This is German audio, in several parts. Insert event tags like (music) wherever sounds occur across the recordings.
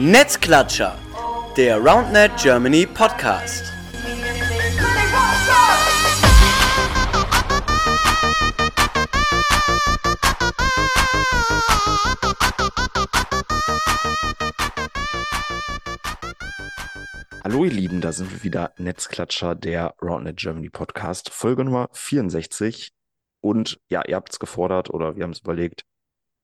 Netzklatscher, der RoundNet Germany Podcast. Hallo ihr Lieben, da sind wir wieder, Netzklatscher, der RoundNet Germany Podcast, Folge Nummer 64. Und ja, ihr habt es gefordert oder wir haben es überlegt,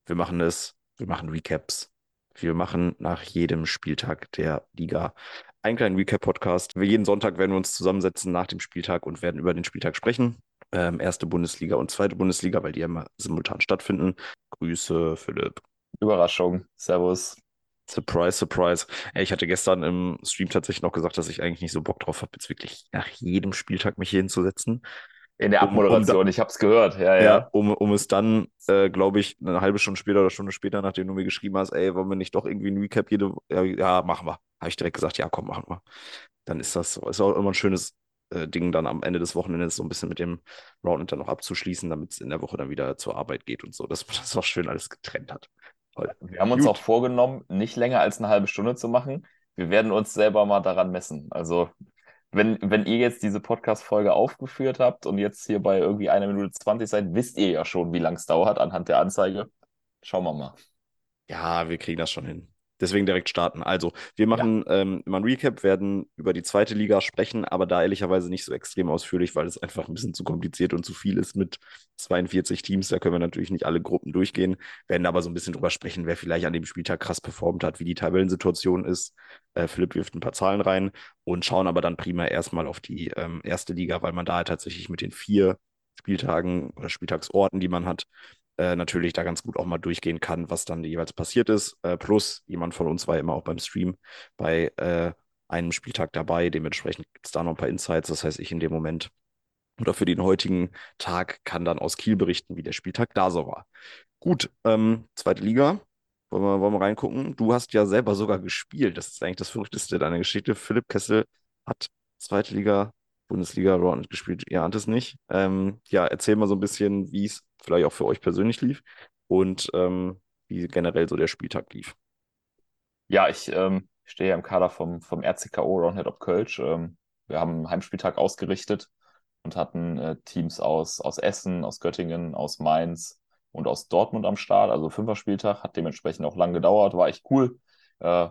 wir machen es, wir machen Recaps. Wir machen nach jedem Spieltag der Liga einen kleinen Recap-Podcast. Jeden Sonntag werden wir uns zusammensetzen nach dem Spieltag und werden über den Spieltag sprechen. Ähm, erste Bundesliga und zweite Bundesliga, weil die ja immer simultan stattfinden. Grüße, Philipp. Überraschung. Servus. Surprise, surprise. Ich hatte gestern im Stream tatsächlich noch gesagt, dass ich eigentlich nicht so Bock drauf habe, jetzt wirklich nach jedem Spieltag mich hier hinzusetzen. In der Abmoderation, um, um ich habe es gehört, ja, ja. ja um, um es dann, äh, glaube ich, eine halbe Stunde später oder Stunde später, nachdem du mir geschrieben hast, ey, wollen wir nicht doch irgendwie ein Recap jede ja, ja, machen wir. Habe ich direkt gesagt, ja, komm, machen wir. Dann ist das so. Ist auch immer ein schönes äh, Ding, dann am Ende des Wochenendes so ein bisschen mit dem Round dann noch abzuschließen, damit es in der Woche dann wieder zur Arbeit geht und so, dass man (laughs) das auch schön alles getrennt hat. Toll. Wir haben uns Gut. auch vorgenommen, nicht länger als eine halbe Stunde zu machen. Wir werden uns selber mal daran messen. Also wenn, wenn ihr jetzt diese Podcast-Folge aufgeführt habt und jetzt hier bei irgendwie einer Minute 20 seid, wisst ihr ja schon, wie lang es dauert anhand der Anzeige. Schauen wir mal. Ja, wir kriegen das schon hin. Deswegen direkt starten. Also, wir machen ja. ähm, immer ein Recap, werden über die zweite Liga sprechen, aber da ehrlicherweise nicht so extrem ausführlich, weil es einfach ein bisschen zu kompliziert und zu viel ist mit 42 Teams. Da können wir natürlich nicht alle Gruppen durchgehen, werden aber so ein bisschen drüber sprechen, wer vielleicht an dem Spieltag krass performt hat, wie die Tabellensituation ist. Äh, Philipp wirft ein paar Zahlen rein und schauen aber dann prima erstmal auf die ähm, erste Liga, weil man da halt tatsächlich mit den vier Spieltagen oder Spieltagsorten, die man hat, äh, natürlich da ganz gut auch mal durchgehen kann, was dann jeweils passiert ist. Äh, plus, jemand von uns war immer auch beim Stream bei äh, einem Spieltag dabei. Dementsprechend gibt es da noch ein paar Insights. Das heißt, ich in dem Moment oder für den heutigen Tag kann dann aus Kiel berichten, wie der Spieltag da so war. Gut, ähm, zweite Liga. Wollen wir, wollen wir reingucken? Du hast ja selber sogar gespielt. Das ist eigentlich das Verrückteste deiner Geschichte. Philipp Kessel hat zweite Liga, Bundesliga Round gespielt. Ihr ahnt es nicht. Ähm, ja, erzähl mal so ein bisschen, wie es vielleicht auch für euch persönlich lief und ähm, wie generell so der Spieltag lief. Ja, ich ähm, stehe ja im Kader vom, vom RCKO Roundhead of Kölsch. Ähm, wir haben einen Heimspieltag ausgerichtet und hatten äh, Teams aus, aus Essen, aus Göttingen, aus Mainz und aus Dortmund am Start. Also fünfer Spieltag, hat dementsprechend auch lang gedauert, war echt cool. Äh,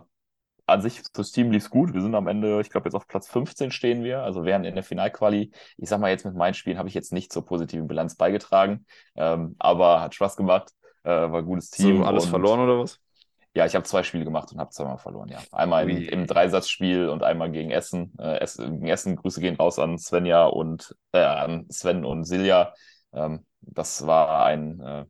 an sich fürs Team lief es gut. Wir sind am Ende, ich glaube, jetzt auf Platz 15 stehen wir. Also wären in der Finalquali. Ich sag mal, jetzt mit meinen Spielen habe ich jetzt nicht zur positiven Bilanz beigetragen. Ähm, aber hat Spaß gemacht. Äh, war ein gutes Team. So, alles verloren oder was? Ja, ich habe zwei Spiele gemacht und habe zweimal verloren, ja. Einmal im, im, Dreisatzspiel und einmal gegen Essen. Äh, Essen. Gegen Essen, Grüße gehen raus an Svenja und äh, an Sven und Silja. Ähm, das war ein, äh,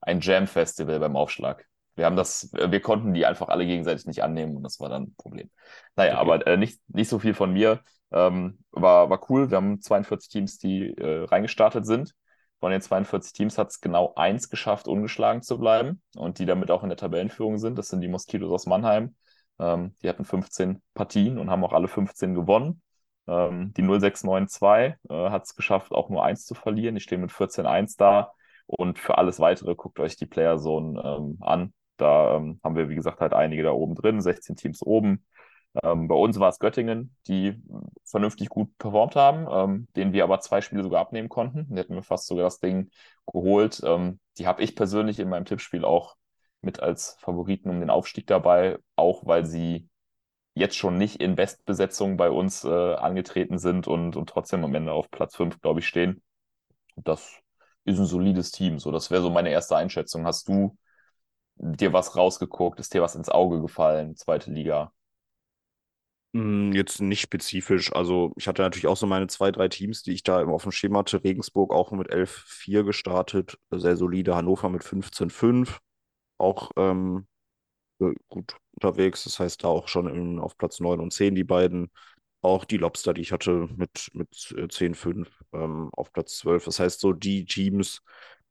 ein Jam-Festival beim Aufschlag. Wir haben das, wir konnten die einfach alle gegenseitig nicht annehmen und das war dann ein Problem. Naja, okay. aber äh, nicht, nicht so viel von mir. Ähm, war, war cool. Wir haben 42 Teams, die äh, reingestartet sind. Von den 42 Teams hat es genau eins geschafft, ungeschlagen zu bleiben und die damit auch in der Tabellenführung sind. Das sind die Moskitos aus Mannheim. Ähm, die hatten 15 Partien und haben auch alle 15 gewonnen. Ähm, die 0692 äh, hat es geschafft, auch nur eins zu verlieren. Die stehen mit 14-1 da. Und für alles weitere guckt euch die Player Zone ähm, an. Da ähm, haben wir, wie gesagt, halt einige da oben drin, 16 Teams oben. Ähm, bei uns war es Göttingen, die vernünftig gut performt haben, ähm, denen wir aber zwei Spiele sogar abnehmen konnten. Die hätten wir fast sogar das Ding geholt. Ähm, die habe ich persönlich in meinem Tippspiel auch mit als Favoriten um den Aufstieg dabei, auch weil sie jetzt schon nicht in Bestbesetzung bei uns äh, angetreten sind und, und trotzdem am Ende auf Platz 5, glaube ich, stehen. Das ist ein solides Team. So, das wäre so meine erste Einschätzung. Hast du dir was rausgeguckt? Ist dir was ins Auge gefallen? Zweite Liga? Hm, jetzt nicht spezifisch. Also ich hatte natürlich auch so meine zwei, drei Teams, die ich da auf dem Schema hatte. Regensburg auch mit 11-4 gestartet, sehr solide. Hannover mit 15-5, auch ähm, gut unterwegs. Das heißt, da auch schon in, auf Platz 9 und 10 die beiden. Auch die Lobster, die ich hatte mit, mit 10-5 ähm, auf Platz 12. Das heißt, so die Teams,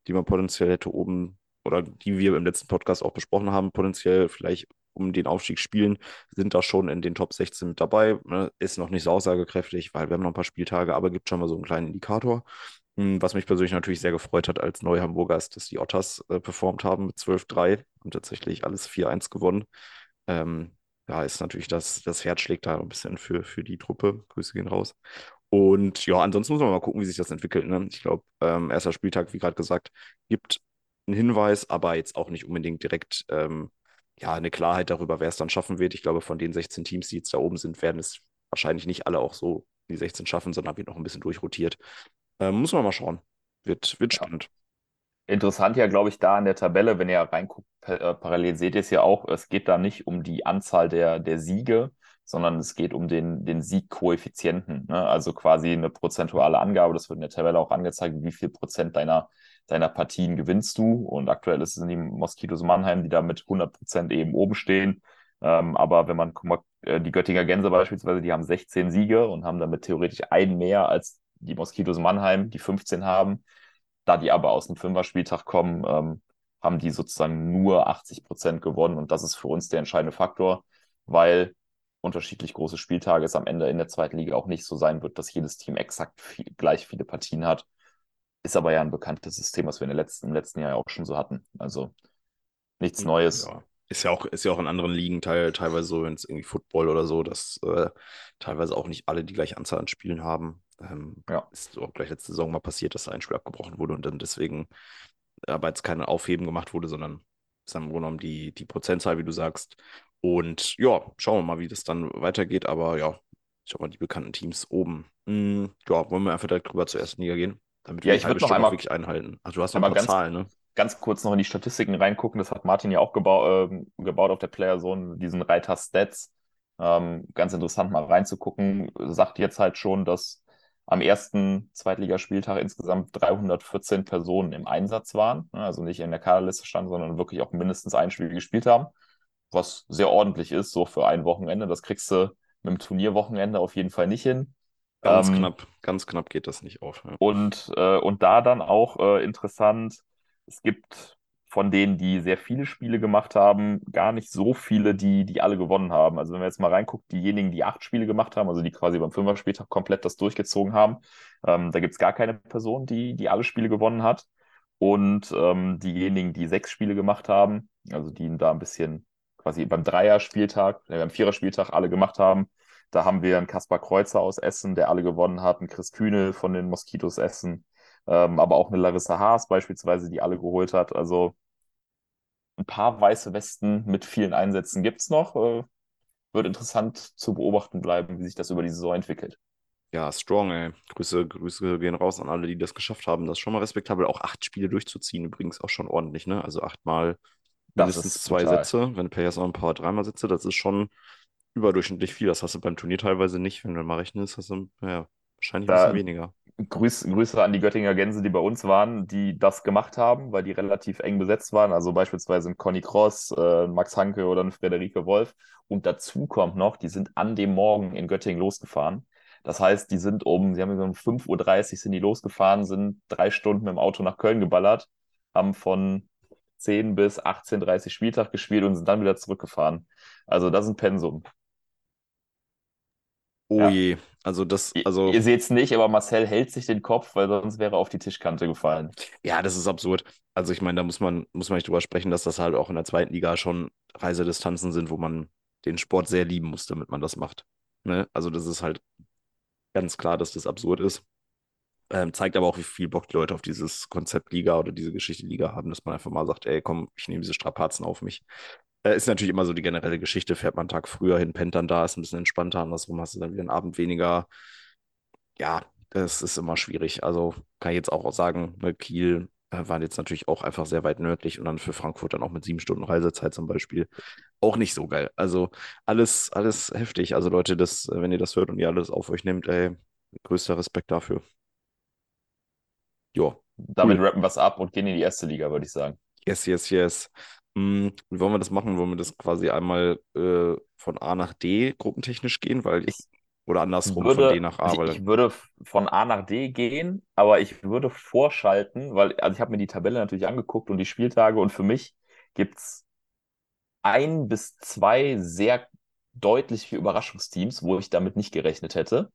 die man potenziell hätte oben oder die wir im letzten Podcast auch besprochen haben, potenziell vielleicht um den Aufstieg spielen, sind da schon in den Top 16 mit dabei. Ne? Ist noch nicht so aussagekräftig, weil wir haben noch ein paar Spieltage, aber gibt schon mal so einen kleinen Indikator. Hm, was mich persönlich natürlich sehr gefreut hat als Neuhamburger ist, dass die Otters äh, performt haben mit 12-3 und tatsächlich alles 4-1 gewonnen. Ähm, ja, ist natürlich das, das Herz schlägt da ein bisschen für, für die Truppe. Grüße gehen raus. Und ja, ansonsten muss man mal gucken, wie sich das entwickelt. Ne? Ich glaube, ähm, erster Spieltag, wie gerade gesagt, gibt einen Hinweis, aber jetzt auch nicht unbedingt direkt ähm, ja, eine Klarheit darüber, wer es dann schaffen wird. Ich glaube, von den 16 Teams, die jetzt da oben sind, werden es wahrscheinlich nicht alle auch so die 16 schaffen, sondern wird noch ein bisschen durchrotiert. Ähm, muss man mal schauen. Wird, wird Ja. spannend. Interessant ja, glaube ich, da in der Tabelle, wenn ihr reinguckt, äh, parallel seht ihr es ja auch, es geht da nicht um die Anzahl der, der Siege, sondern es geht um den, den Siegkoeffizienten. Ne? Also quasi eine prozentuale Angabe, das wird in der Tabelle auch angezeigt, wie viel Prozent deiner, deiner Partien gewinnst du. Und aktuell ist es in die Moskitos Mannheim, die da mit 100 Prozent eben oben stehen. Ähm, aber wenn man, guck mal, äh, die Göttinger Gänse beispielsweise, die haben 16 Siege und haben damit theoretisch einen mehr als die Moskitos Mannheim, die 15 haben. Da die aber aus dem Fünfer-Spieltag kommen, ähm, haben die sozusagen nur 80 Prozent gewonnen. Und das ist für uns der entscheidende Faktor, weil unterschiedlich große Spieltage es am Ende in der zweiten Liga auch nicht so sein wird, dass jedes Team exakt viel, gleich viele Partien hat. Ist aber ja ein bekanntes System, was wir in der letzten, im letzten Jahr ja auch schon so hatten. Also nichts Neues. Ja. Ist ja auch, ist ja auch in anderen Ligen teil, teilweise so, wenn es irgendwie Football oder so, dass äh, teilweise auch nicht alle die gleiche Anzahl an Spielen haben. Ähm, Ja. Ist auch gleich letzte Saison mal passiert, dass da ein Spiel abgebrochen wurde und dann deswegen aber jetzt kein Aufheben gemacht wurde, sondern ist dann im Grunde genommen die, die Prozentzahl, wie du sagst. Und ja, schauen wir mal, wie das dann weitergeht. Aber ja, schau mal, die bekannten Teams oben. Hm, ja, wollen wir einfach direkt rüber zur ersten Liga gehen, damit Ja, wir ich die halbe würd noch einmal- wirklich einhalten. Also du hast noch ein paar ganz- Zahlen, ne? Ganz kurz noch in die Statistiken reingucken. Das hat Martin ja auch gebau ähm, gebaut auf der Playerzone, diesen Reiter Stats. Ähm, ganz interessant mal reinzugucken. Sagt jetzt halt schon, dass am ersten Zweitligaspieltag insgesamt 314 Personen im Einsatz waren. Ne, Also nicht in der Kaderliste standen, sondern wirklich auch mindestens ein Spiel gespielt haben. Was sehr ordentlich ist, so für ein Wochenende. Das kriegst du mit dem Turnierwochenende auf jeden Fall nicht hin. Ganz Ähm, knapp, ganz knapp geht das nicht auf. Ja. Und, äh, und da dann auch äh, interessant, es gibt von denen, die sehr viele Spiele gemacht haben, gar nicht so viele, die, die alle gewonnen haben. Also wenn man jetzt mal reinguckt, diejenigen, die acht Spiele gemacht haben, also die quasi beim Fünfer-Spieltag komplett das durchgezogen haben, ähm, da gibt es gar keine Person, die, die alle Spiele gewonnen hat. Und ähm, diejenigen, die sechs Spiele gemacht haben, also die da ein bisschen quasi beim Dreier-Spieltag, äh, beim Vierer-Spieltag alle gemacht haben, da haben wir einen Kaspar Kreuzer aus Essen, der alle gewonnen hat, einen Chris Kühne von den Moskitos Essen, ähm, aber auch eine Larissa Haas beispielsweise, die alle geholt hat. Also ein paar weiße Westen mit vielen Einsätzen gibt es noch. Äh, wird interessant zu beobachten bleiben, wie sich das über die Saison entwickelt. Ja, strong, ey. Grüße, Grüße gehen raus an alle, die das geschafft haben. Das ist schon mal respektabel. Auch acht Spiele durchzuziehen, übrigens auch schon ordentlich, ne? Also achtmal mindestens zwei brutal. Sätze. Wenn Players auch ein paar dreimal Sätze, das ist schon überdurchschnittlich viel. Das hast du beim Turnier teilweise nicht. Wenn du mal rechnest, hast du ja, wahrscheinlich ein bisschen weniger. Grüß, Grüße an die Göttinger Gänse, die bei uns waren, die das gemacht haben, weil die relativ eng besetzt waren. Also beispielsweise ein Conny Cross, äh, Max Hanke oder ein Frederike Wolf. Und dazu kommt noch, die sind an dem Morgen in Göttingen losgefahren. Das heißt, die sind um, sie haben gesagt, um 5.30 Uhr sind die losgefahren, sind drei Stunden mit dem Auto nach Köln geballert, haben von 10 bis 18.30 Uhr Spieltag gespielt und sind dann wieder zurückgefahren. Also das ist ein Pensum. Oh Ja. je. Also das, Ihr- also. Ihr seht es nicht, aber Marcel hält sich den Kopf, weil sonst wäre er auf die Tischkante gefallen. Ja, das ist absurd. Also ich meine, da muss man, muss man nicht drüber sprechen, dass das halt auch in der zweiten Liga schon Reisedistanzen sind, wo man den Sport sehr lieben muss, damit man das macht. Ne? Also das ist halt ganz klar, dass das absurd ist. Ähm, zeigt aber auch, wie viel Bock die Leute auf dieses Konzept Liga oder diese Geschichte Liga haben, dass man einfach mal sagt, ey, komm, ich nehme diese Strapazen auf mich. Äh, ist natürlich immer so die generelle Geschichte, fährt man einen Tag früher hin, pennt dann da, ist ein bisschen entspannter, andersrum hast du dann wieder einen Abend weniger. Ja, das ist immer schwierig. Also kann ich jetzt auch sagen, ne, Kiel äh, waren jetzt natürlich auch einfach sehr weit nördlich und dann für Frankfurt dann auch mit sieben Stunden Reisezeit zum Beispiel auch nicht so geil. Also alles, alles heftig. Also Leute, das, äh, wenn ihr das hört und ihr alles auf euch nehmt, ey, größter Respekt dafür. Jo, Damit Cool. rappen wir es ab und gehen in die erste Liga, würde ich sagen. yes, yes, yes. Hm, wie wollen wir das machen? Wollen wir das quasi einmal äh, von A nach D gruppentechnisch gehen? Weil ich, oder andersrum von würde, D nach A, weil ich würde von A nach D gehen, aber ich würde vorschalten, weil also ich habe mir die Tabelle natürlich angeguckt und die Spieltage und für mich gibt es ein bis zwei sehr deutliche Überraschungsteams, wo ich damit nicht gerechnet hätte.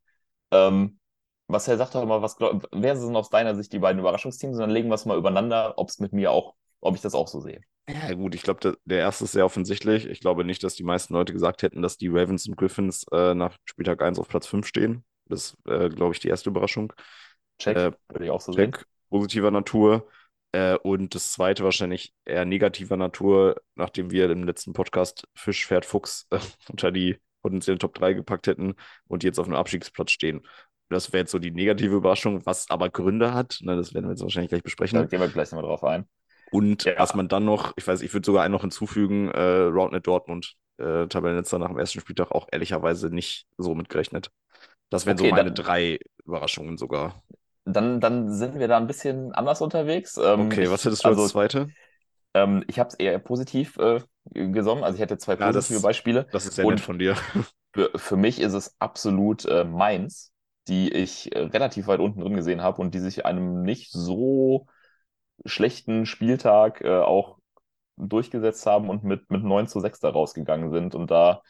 Ähm, Marcel, sag doch mal, was glaub, wer sind aus deiner Sicht die beiden Überraschungsteams? Und dann legen wir es mal übereinander, ob es mit mir auch ob ich das auch so sehe. Ja, gut, ich glaube, der, erste ist sehr offensichtlich. Ich glaube nicht, dass die meisten Leute gesagt hätten, dass die Ravens und Griffins äh, nach Spieltag 1 auf Platz 5 stehen. Das ist, äh, glaube ich, die erste Überraschung. Check, Äh, würde ich auch so sehen. Check, positiver Natur. Äh, und das zweite wahrscheinlich eher negativer Natur, nachdem wir im letzten Podcast Fisch, Pferd, Fuchs äh, (laughs) unter die potenziellen Top 3 gepackt hätten und die jetzt auf einem Abstiegsplatz stehen. Das wäre jetzt so die negative Überraschung, was aber Gründe hat. Ne, das werden wir jetzt wahrscheinlich gleich besprechen. Da gehen wir gleich nochmal drauf ein. Und Ja. was man dann noch, ich weiß, ich würde sogar einen noch hinzufügen, äh, Roundnet Dortmund, äh, Tabellenletzter nach dem ersten Spieltag auch ehrlicherweise nicht so mitgerechnet. Das wären Okay, so meine dann- drei Überraschungen sogar. Dann, dann sind wir da ein bisschen anders unterwegs. Ähm, Okay, ich, was hättest du also, als zweite? ähm, ich habe es eher positiv äh, gesonnen. Also ich hätte zwei Ja, das- positive Beispiele. Das ist sehr und- nett von dir. (laughs) Für, für mich ist es absolut äh, Mainz, die ich äh, relativ weit unten drin gesehen habe und die sich einem nicht so schlechten Spieltag äh, auch durchgesetzt haben und mit, mit 9 zu 6 da rausgegangen sind. Und da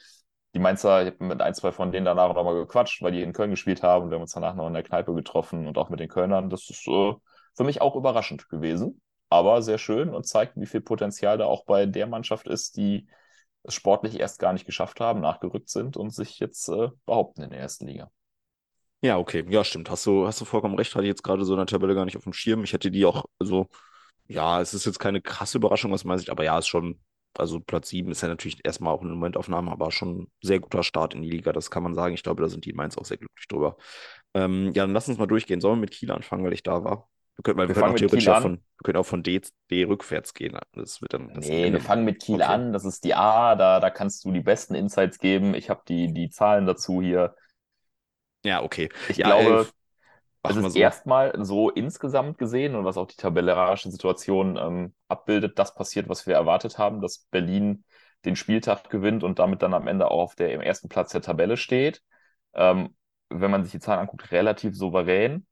die Mainzer, ich habe mit ein, zwei von denen danach noch mal gequatscht, weil die in Köln gespielt haben und wir haben uns danach noch in der Kneipe getroffen und auch mit den Kölnern. Das ist äh, für mich auch überraschend gewesen, aber sehr schön und zeigt, wie viel Potenzial da auch bei der Mannschaft ist, die es sportlich erst gar nicht geschafft haben, nachgerückt sind und sich jetzt äh, behaupten in der ersten Liga. Ja, okay. Ja, stimmt. Hast du, hast du vollkommen recht. Hatte ich jetzt gerade so in der Tabelle gar nicht auf dem Schirm. Ich hätte die auch, also, ja, es ist jetzt keine krasse Überraschung aus meiner Sicht, aber ja, ist schon, also Platz 7 ist ja natürlich erstmal auch eine Momentaufnahme, aber schon ein sehr guter Start in die Liga, das kann man sagen. Ich glaube, da sind die in Mainz auch sehr glücklich drüber. Ähm, ja, dann lass uns mal durchgehen. Sollen wir mit Kiel anfangen, weil ich da war? Wir können, wir Wir können auch theoretisch auch von, wir können auch von D, D rückwärts gehen. Das wird dann das Nee, wir fangen mit Kiel Okay. an. Das ist die A, da, da kannst du die besten Insights geben. Ich habe die, die Zahlen dazu hier. Ja, okay. Ich ja, glaube, es ist so. erstmal so insgesamt gesehen und was auch die tabellarische Situation ähm, abbildet, das passiert, was wir erwartet haben, dass Berlin den Spieltag gewinnt und damit dann am Ende auch auf der im ersten Platz der Tabelle steht. Ähm, wenn man sich die Zahlen anguckt, relativ souverän.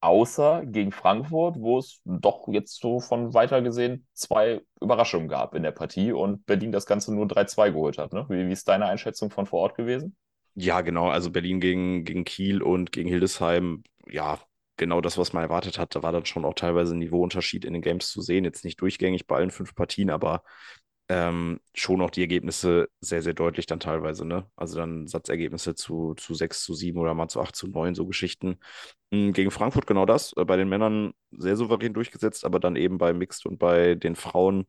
Außer gegen Frankfurt, wo es doch jetzt so von weiter gesehen zwei Überraschungen gab in der Partie und Berlin das Ganze nur 3-2 geholt hat. Ne? Wie, wie ist deine Einschätzung von vor Ort gewesen? Ja, genau. Also Berlin gegen, gegen Kiel und gegen Hildesheim. Ja, genau das, was man erwartet hat. Da war dann schon auch teilweise ein Niveauunterschied in den Games zu sehen. Jetzt nicht durchgängig bei allen fünf Partien, aber ähm, schon auch die Ergebnisse sehr, sehr deutlich dann teilweise. Ne? Also dann Satzergebnisse zu, zu 6 zu 7 oder mal zu 8 zu 9, so Geschichten. Mhm, Gegen Frankfurt genau das. Äh, Bei den Männern sehr souverän durchgesetzt, aber dann eben bei Mixed und bei den Frauen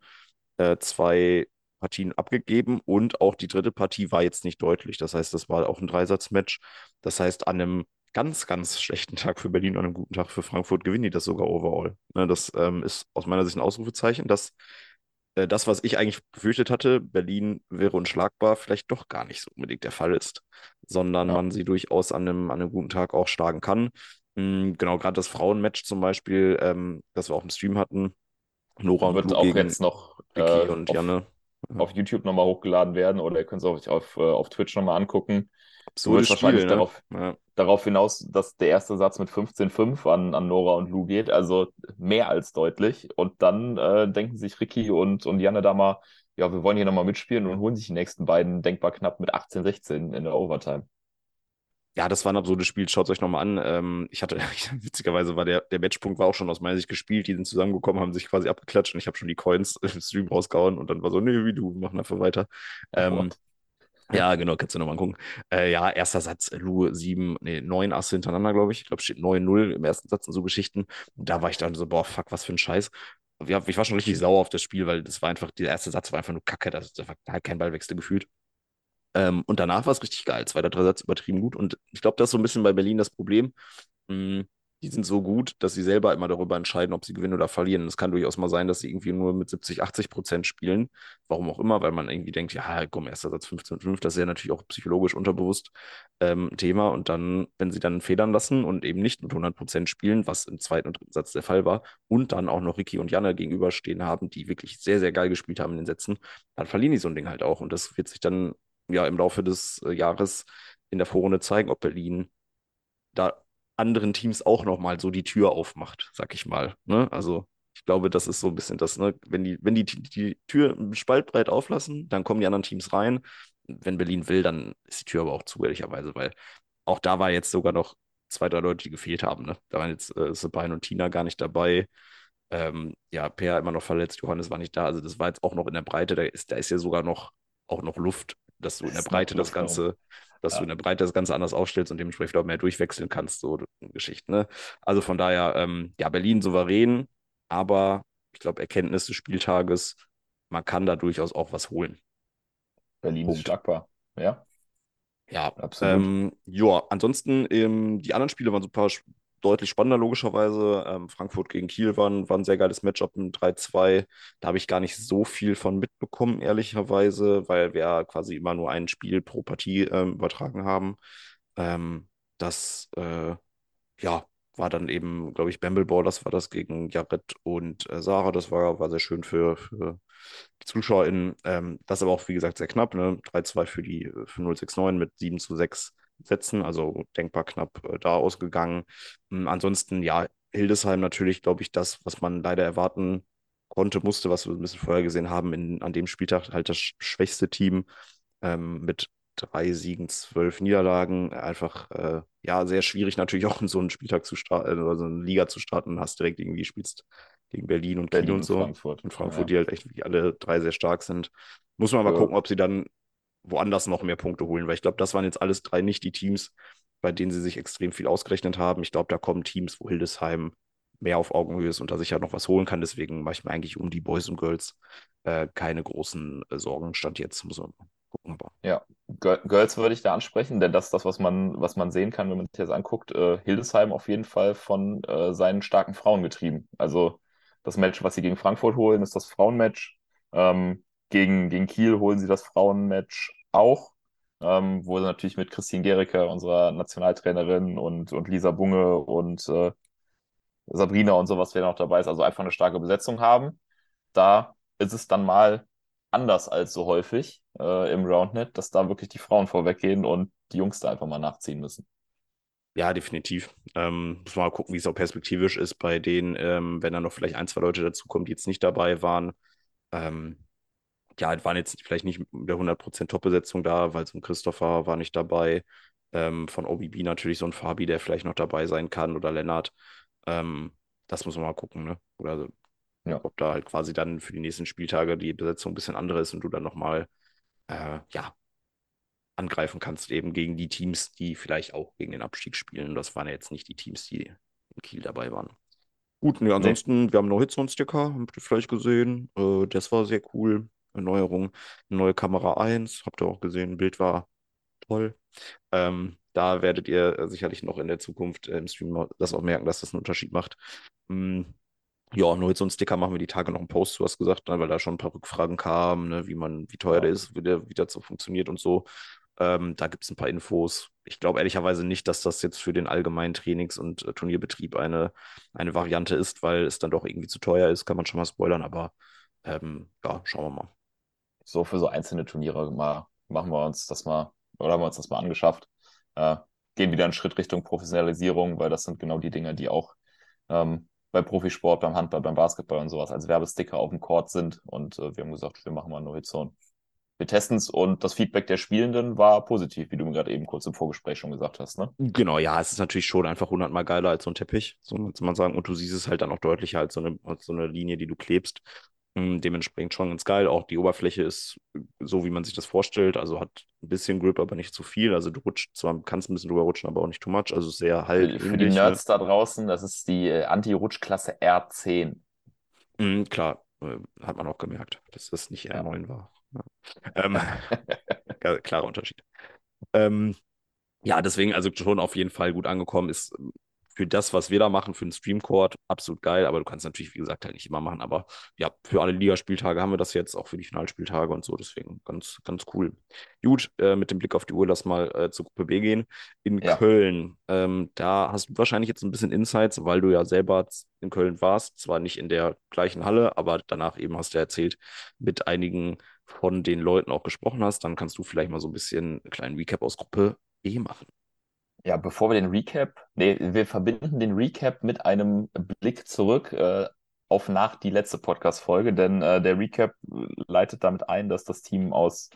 äh, zwei Partien abgegeben und auch die dritte Partie war jetzt nicht deutlich. Das heißt, das war auch ein Dreisatzmatch. Das heißt, an einem ganz, ganz schlechten Tag für Berlin und einem guten Tag für Frankfurt gewinnen die das sogar overall. Ne, das ähm, ist aus meiner Sicht ein Ausrufezeichen, dass äh, das, was ich eigentlich befürchtet hatte, Berlin wäre unschlagbar, vielleicht doch gar nicht so unbedingt der Fall ist, sondern Ja. man sie durchaus an einem, an einem guten Tag auch schlagen kann. Mm, Genau, gerade das Frauenmatch zum Beispiel, ähm, das wir auch im Stream hatten, Nora und Wird Lu auch gegen jetzt noch Vicky äh, und Janne. Auf YouTube nochmal hochgeladen werden oder ihr könnt es auch auf, äh, auf Twitch nochmal angucken. Du Absurdes willst wahrscheinlich ne? darauf, Ja. darauf hinaus, dass der erste Satz mit 15-5 an, an Nora und Lou geht, also mehr als deutlich. Und dann äh, denken sich Ricky und, und Janne da mal, ja, wir wollen hier nochmal mitspielen und holen sich die nächsten beiden denkbar knapp mit 18-16 in der Overtime. Ja, das war ein absurdes Spiel. Schaut es euch nochmal an. Ähm, ich hatte, (laughs) witzigerweise war der, der Matchpunkt war auch schon aus meiner Sicht gespielt. Die sind zusammengekommen, haben sich quasi abgeklatscht und ich habe schon die Coins (laughs) im Stream rausgehauen und dann war so, nee, wie du, wir machen einfach weiter. Ähm, ja, genau, kannst du nochmal gucken. Äh, ja, erster Satz, Lu, sieben, nee, neun Asse hintereinander, glaube ich. Ich glaube, steht 9-0 im ersten Satz und so Geschichten. Und da war ich dann so, boah, fuck, was für ein Scheiß. Ich war schon richtig sauer auf das Spiel, weil das war einfach, der erste Satz war einfach nur Kacke, das ist einfach halt kein Ballwechsel gefühlt. Ähm, und danach war es richtig geil. Zweiter, dritter Satz übertrieben gut. Und ich glaube, das ist so ein bisschen bei Berlin das Problem. Mm, die sind so gut, dass sie selber immer darüber entscheiden, ob sie gewinnen oder verlieren. Es kann durchaus mal sein, dass sie irgendwie nur mit 70, 80 Prozent spielen. Warum auch immer, weil man irgendwie denkt, ja, komm, erster Satz 15-5, das ist ja natürlich auch psychologisch unterbewusst ähm, Thema. Und dann, wenn sie dann federn lassen und eben nicht mit 100 Prozent spielen, was im zweiten und dritten Satz der Fall war, und dann auch noch Ricky und Janne gegenüberstehen haben, die wirklich sehr, sehr geil gespielt haben in den Sätzen, dann verlieren die so ein Ding halt auch. Und das wird sich dann ja im Laufe des äh, Jahres in der Vorrunde zeigen, ob Berlin da anderen Teams auch nochmal so die Tür aufmacht, sag ich mal. Ne? Also ich glaube, das ist so ein bisschen das, ne? Wenn die, wenn die, die Tür spaltbreit auflassen, dann kommen die anderen Teams rein. Wenn Berlin will, dann ist die Tür aber auch zu, ehrlicherweise, weil auch da war jetzt sogar noch zwei, drei Leute, die gefehlt haben. Ne? Da waren jetzt äh, Sabine und Tina gar nicht dabei. Ähm, ja, Per immer noch verletzt, Johannes war nicht da. Also das war jetzt auch noch in der Breite. Da ist, da ist ja sogar noch auch noch Luft, dass du in der Breite das Ganze, dass ja. du in der Breite das Ganze anders aufstellst und dementsprechend auch mehr durchwechseln kannst, so Geschichten. Ne? Also von daher, ähm, ja, Berlin souverän, aber ich glaube, Erkenntnis des Spieltages, man kann da durchaus auch was holen. Berlin Punkt. ist schlagbar, ja. Ja, absolut. Ähm, ja, ansonsten ähm, die anderen Spiele waren super deutlich spannender, logischerweise. Ähm, Frankfurt gegen Kiel war ein, war ein sehr geiles Matchup, ein 3-2. Da habe ich gar nicht so viel von mitbekommen, ehrlicherweise, weil wir quasi immer nur ein Spiel pro Partie ähm, übertragen haben. Ähm, das, äh, ja, war dann eben, glaube ich, Bambleball, das war das gegen Jared und äh, Sarah. Das war, war sehr schön für, für die ZuschauerInnen. Ähm, das aber auch, wie gesagt, sehr knapp. Ne? 3-2 für die für 069 mit 7 zu 6 Sätzen, also denkbar knapp äh, da ausgegangen. Ähm, ansonsten, ja, Hildesheim natürlich, glaube ich, das, was man leider erwarten konnte, musste, was wir ein bisschen vorher gesehen haben, in, an dem Spieltag halt das schwächste Team ähm, mit drei Siegen, zwölf Niederlagen. Einfach, äh, ja, sehr schwierig natürlich auch in so einen Spieltag zu starten, oder so eine Liga zu starten. Hast direkt irgendwie spielst gegen Berlin und Berlin Kiel und, so. Frankfurt. Und Frankfurt, ja. die halt echt wie alle drei sehr stark sind. Muss man mal ja. gucken, ob sie dann woanders noch mehr Punkte holen, weil ich glaube, das waren jetzt alles drei nicht die Teams, bei denen sie sich extrem viel ausgerechnet haben. Ich glaube, da kommen Teams, wo Hildesheim mehr auf Augenhöhe ist und da sich ja noch was holen kann. Deswegen mache ich mir eigentlich um die Boys und Girls äh, keine großen äh, Sorgen. Stand jetzt, muss man gucken. Ja, Girls würde ich da ansprechen, denn das ist das, was man, was man sehen kann, wenn man sich das anguckt. Äh, Hildesheim auf jeden Fall von äh, seinen starken Frauen getrieben. Also das Match, was sie gegen Frankfurt holen, ist das Frauenmatch. Ähm, gegen, gegen Kiel holen sie das Frauenmatch auch, ähm, wo sie natürlich mit Christine Gericke, unserer Nationaltrainerin, und, und Lisa Bunge und äh, Sabrina und sowas, wer noch dabei ist, also einfach eine starke Besetzung haben. Da ist es dann mal anders als so häufig äh, im Roundnet, dass da wirklich die Frauen vorweggehen und die Jungs da einfach mal nachziehen müssen. Ja, definitiv. Ähm, muss mal gucken, wie es auch perspektivisch ist bei denen, ähm, wenn da noch vielleicht ein, zwei Leute dazukommen, die jetzt nicht dabei waren. Ähm, ja, waren jetzt vielleicht nicht mit der 100% Top-Besetzung da, weil so ein Christopher war nicht dabei. Ähm, von OBB natürlich so ein Fabi, der vielleicht noch dabei sein kann oder Lennart. Ähm, das muss man mal gucken, ne? Oder ja. ob da halt quasi dann für die nächsten Spieltage die Besetzung ein bisschen andere ist und du dann nochmal, äh, ja, angreifen kannst, eben gegen die Teams, die vielleicht auch gegen den Abstieg spielen. Das waren ja jetzt nicht die Teams, die in Kiel dabei waren. Gut, ne, ansonsten, nee. wir haben noch Hitzone-Sticker, habt ihr vielleicht gesehen. Äh, das war sehr cool. Erneuerung, neue Kamera 1, habt ihr auch gesehen, Bild war toll. Ähm, da werdet ihr sicherlich noch in der Zukunft äh, im Stream das auch merken, dass das einen Unterschied macht. Hm, ja, nur jetzt so ein Sticker machen wir die Tage noch einen Post, du hast gesagt, ne, weil da schon ein paar Rückfragen kamen, ne, wie man, wie teuer ja. der ist, wie der, wie das so funktioniert und so. Ähm, da gibt es ein paar Infos. Ich glaube ehrlicherweise nicht, dass das jetzt für den allgemeinen Trainings- und äh, Turnierbetrieb eine, eine Variante ist, weil es dann doch irgendwie zu teuer ist, kann man schon mal spoilern, aber ähm, ja, schauen wir mal so für so einzelne Turniere mal machen wir uns das mal oder haben wir uns das mal angeschafft. Äh, gehen wieder einen Schritt Richtung Professionalisierung, weil das sind genau die Dinge, die auch ähm, bei Profisport, beim Handball, beim Basketball und sowas als Werbesticker auf dem Court sind. Und äh, wir haben gesagt, wir machen mal eine Horizont. Wir testen es und das Feedback der Spielenden war positiv, wie du mir gerade eben kurz im Vorgespräch schon gesagt hast. Ne? Genau, ja, es ist natürlich schon einfach hundertmal geiler als so ein Teppich, so muss man sagen. Und du siehst es halt dann auch deutlicher als so eine, als so eine Linie, die du klebst. Hm, dementsprechend schon ganz geil. Auch die Oberfläche ist so, wie man sich das vorstellt. Also hat ein bisschen Grip, aber nicht zu viel. Also du rutscht zwar, kannst ein bisschen drüber rutschen, aber auch nicht too much. Also sehr halt. Für, für die Nerds da draußen, das ist die äh, Anti-Rutschklasse R10. Mhm, klar, äh, hat man auch gemerkt, dass das nicht R9 ja. war. Ja. Ähm, (laughs) klarer Unterschied. Ähm, ja, deswegen also schon auf jeden Fall gut angekommen. Ist für das, was wir da machen, für den Streamcourt, absolut geil. Aber du kannst natürlich, wie gesagt, halt nicht immer machen. Aber ja, für alle Ligaspieltage haben wir das jetzt, auch für die Finalspieltage und so. Deswegen ganz, ganz cool. Gut, äh, mit dem Blick auf die Uhr, lass mal äh, zur Gruppe B gehen. In ja. Köln, ähm, da hast du wahrscheinlich jetzt ein bisschen Insights, weil du ja selber in Köln warst. Zwar nicht in der gleichen Halle, aber danach eben hast du erzählt, mit einigen von den Leuten auch gesprochen hast. Dann kannst du vielleicht mal so ein bisschen einen kleinen Recap aus Gruppe B machen. Ja, bevor wir den Recap, nee, wir verbinden den Recap mit einem Blick zurück äh, auf nach die letzte Podcast-Folge, denn äh, der Recap leitet damit ein, dass das Team aus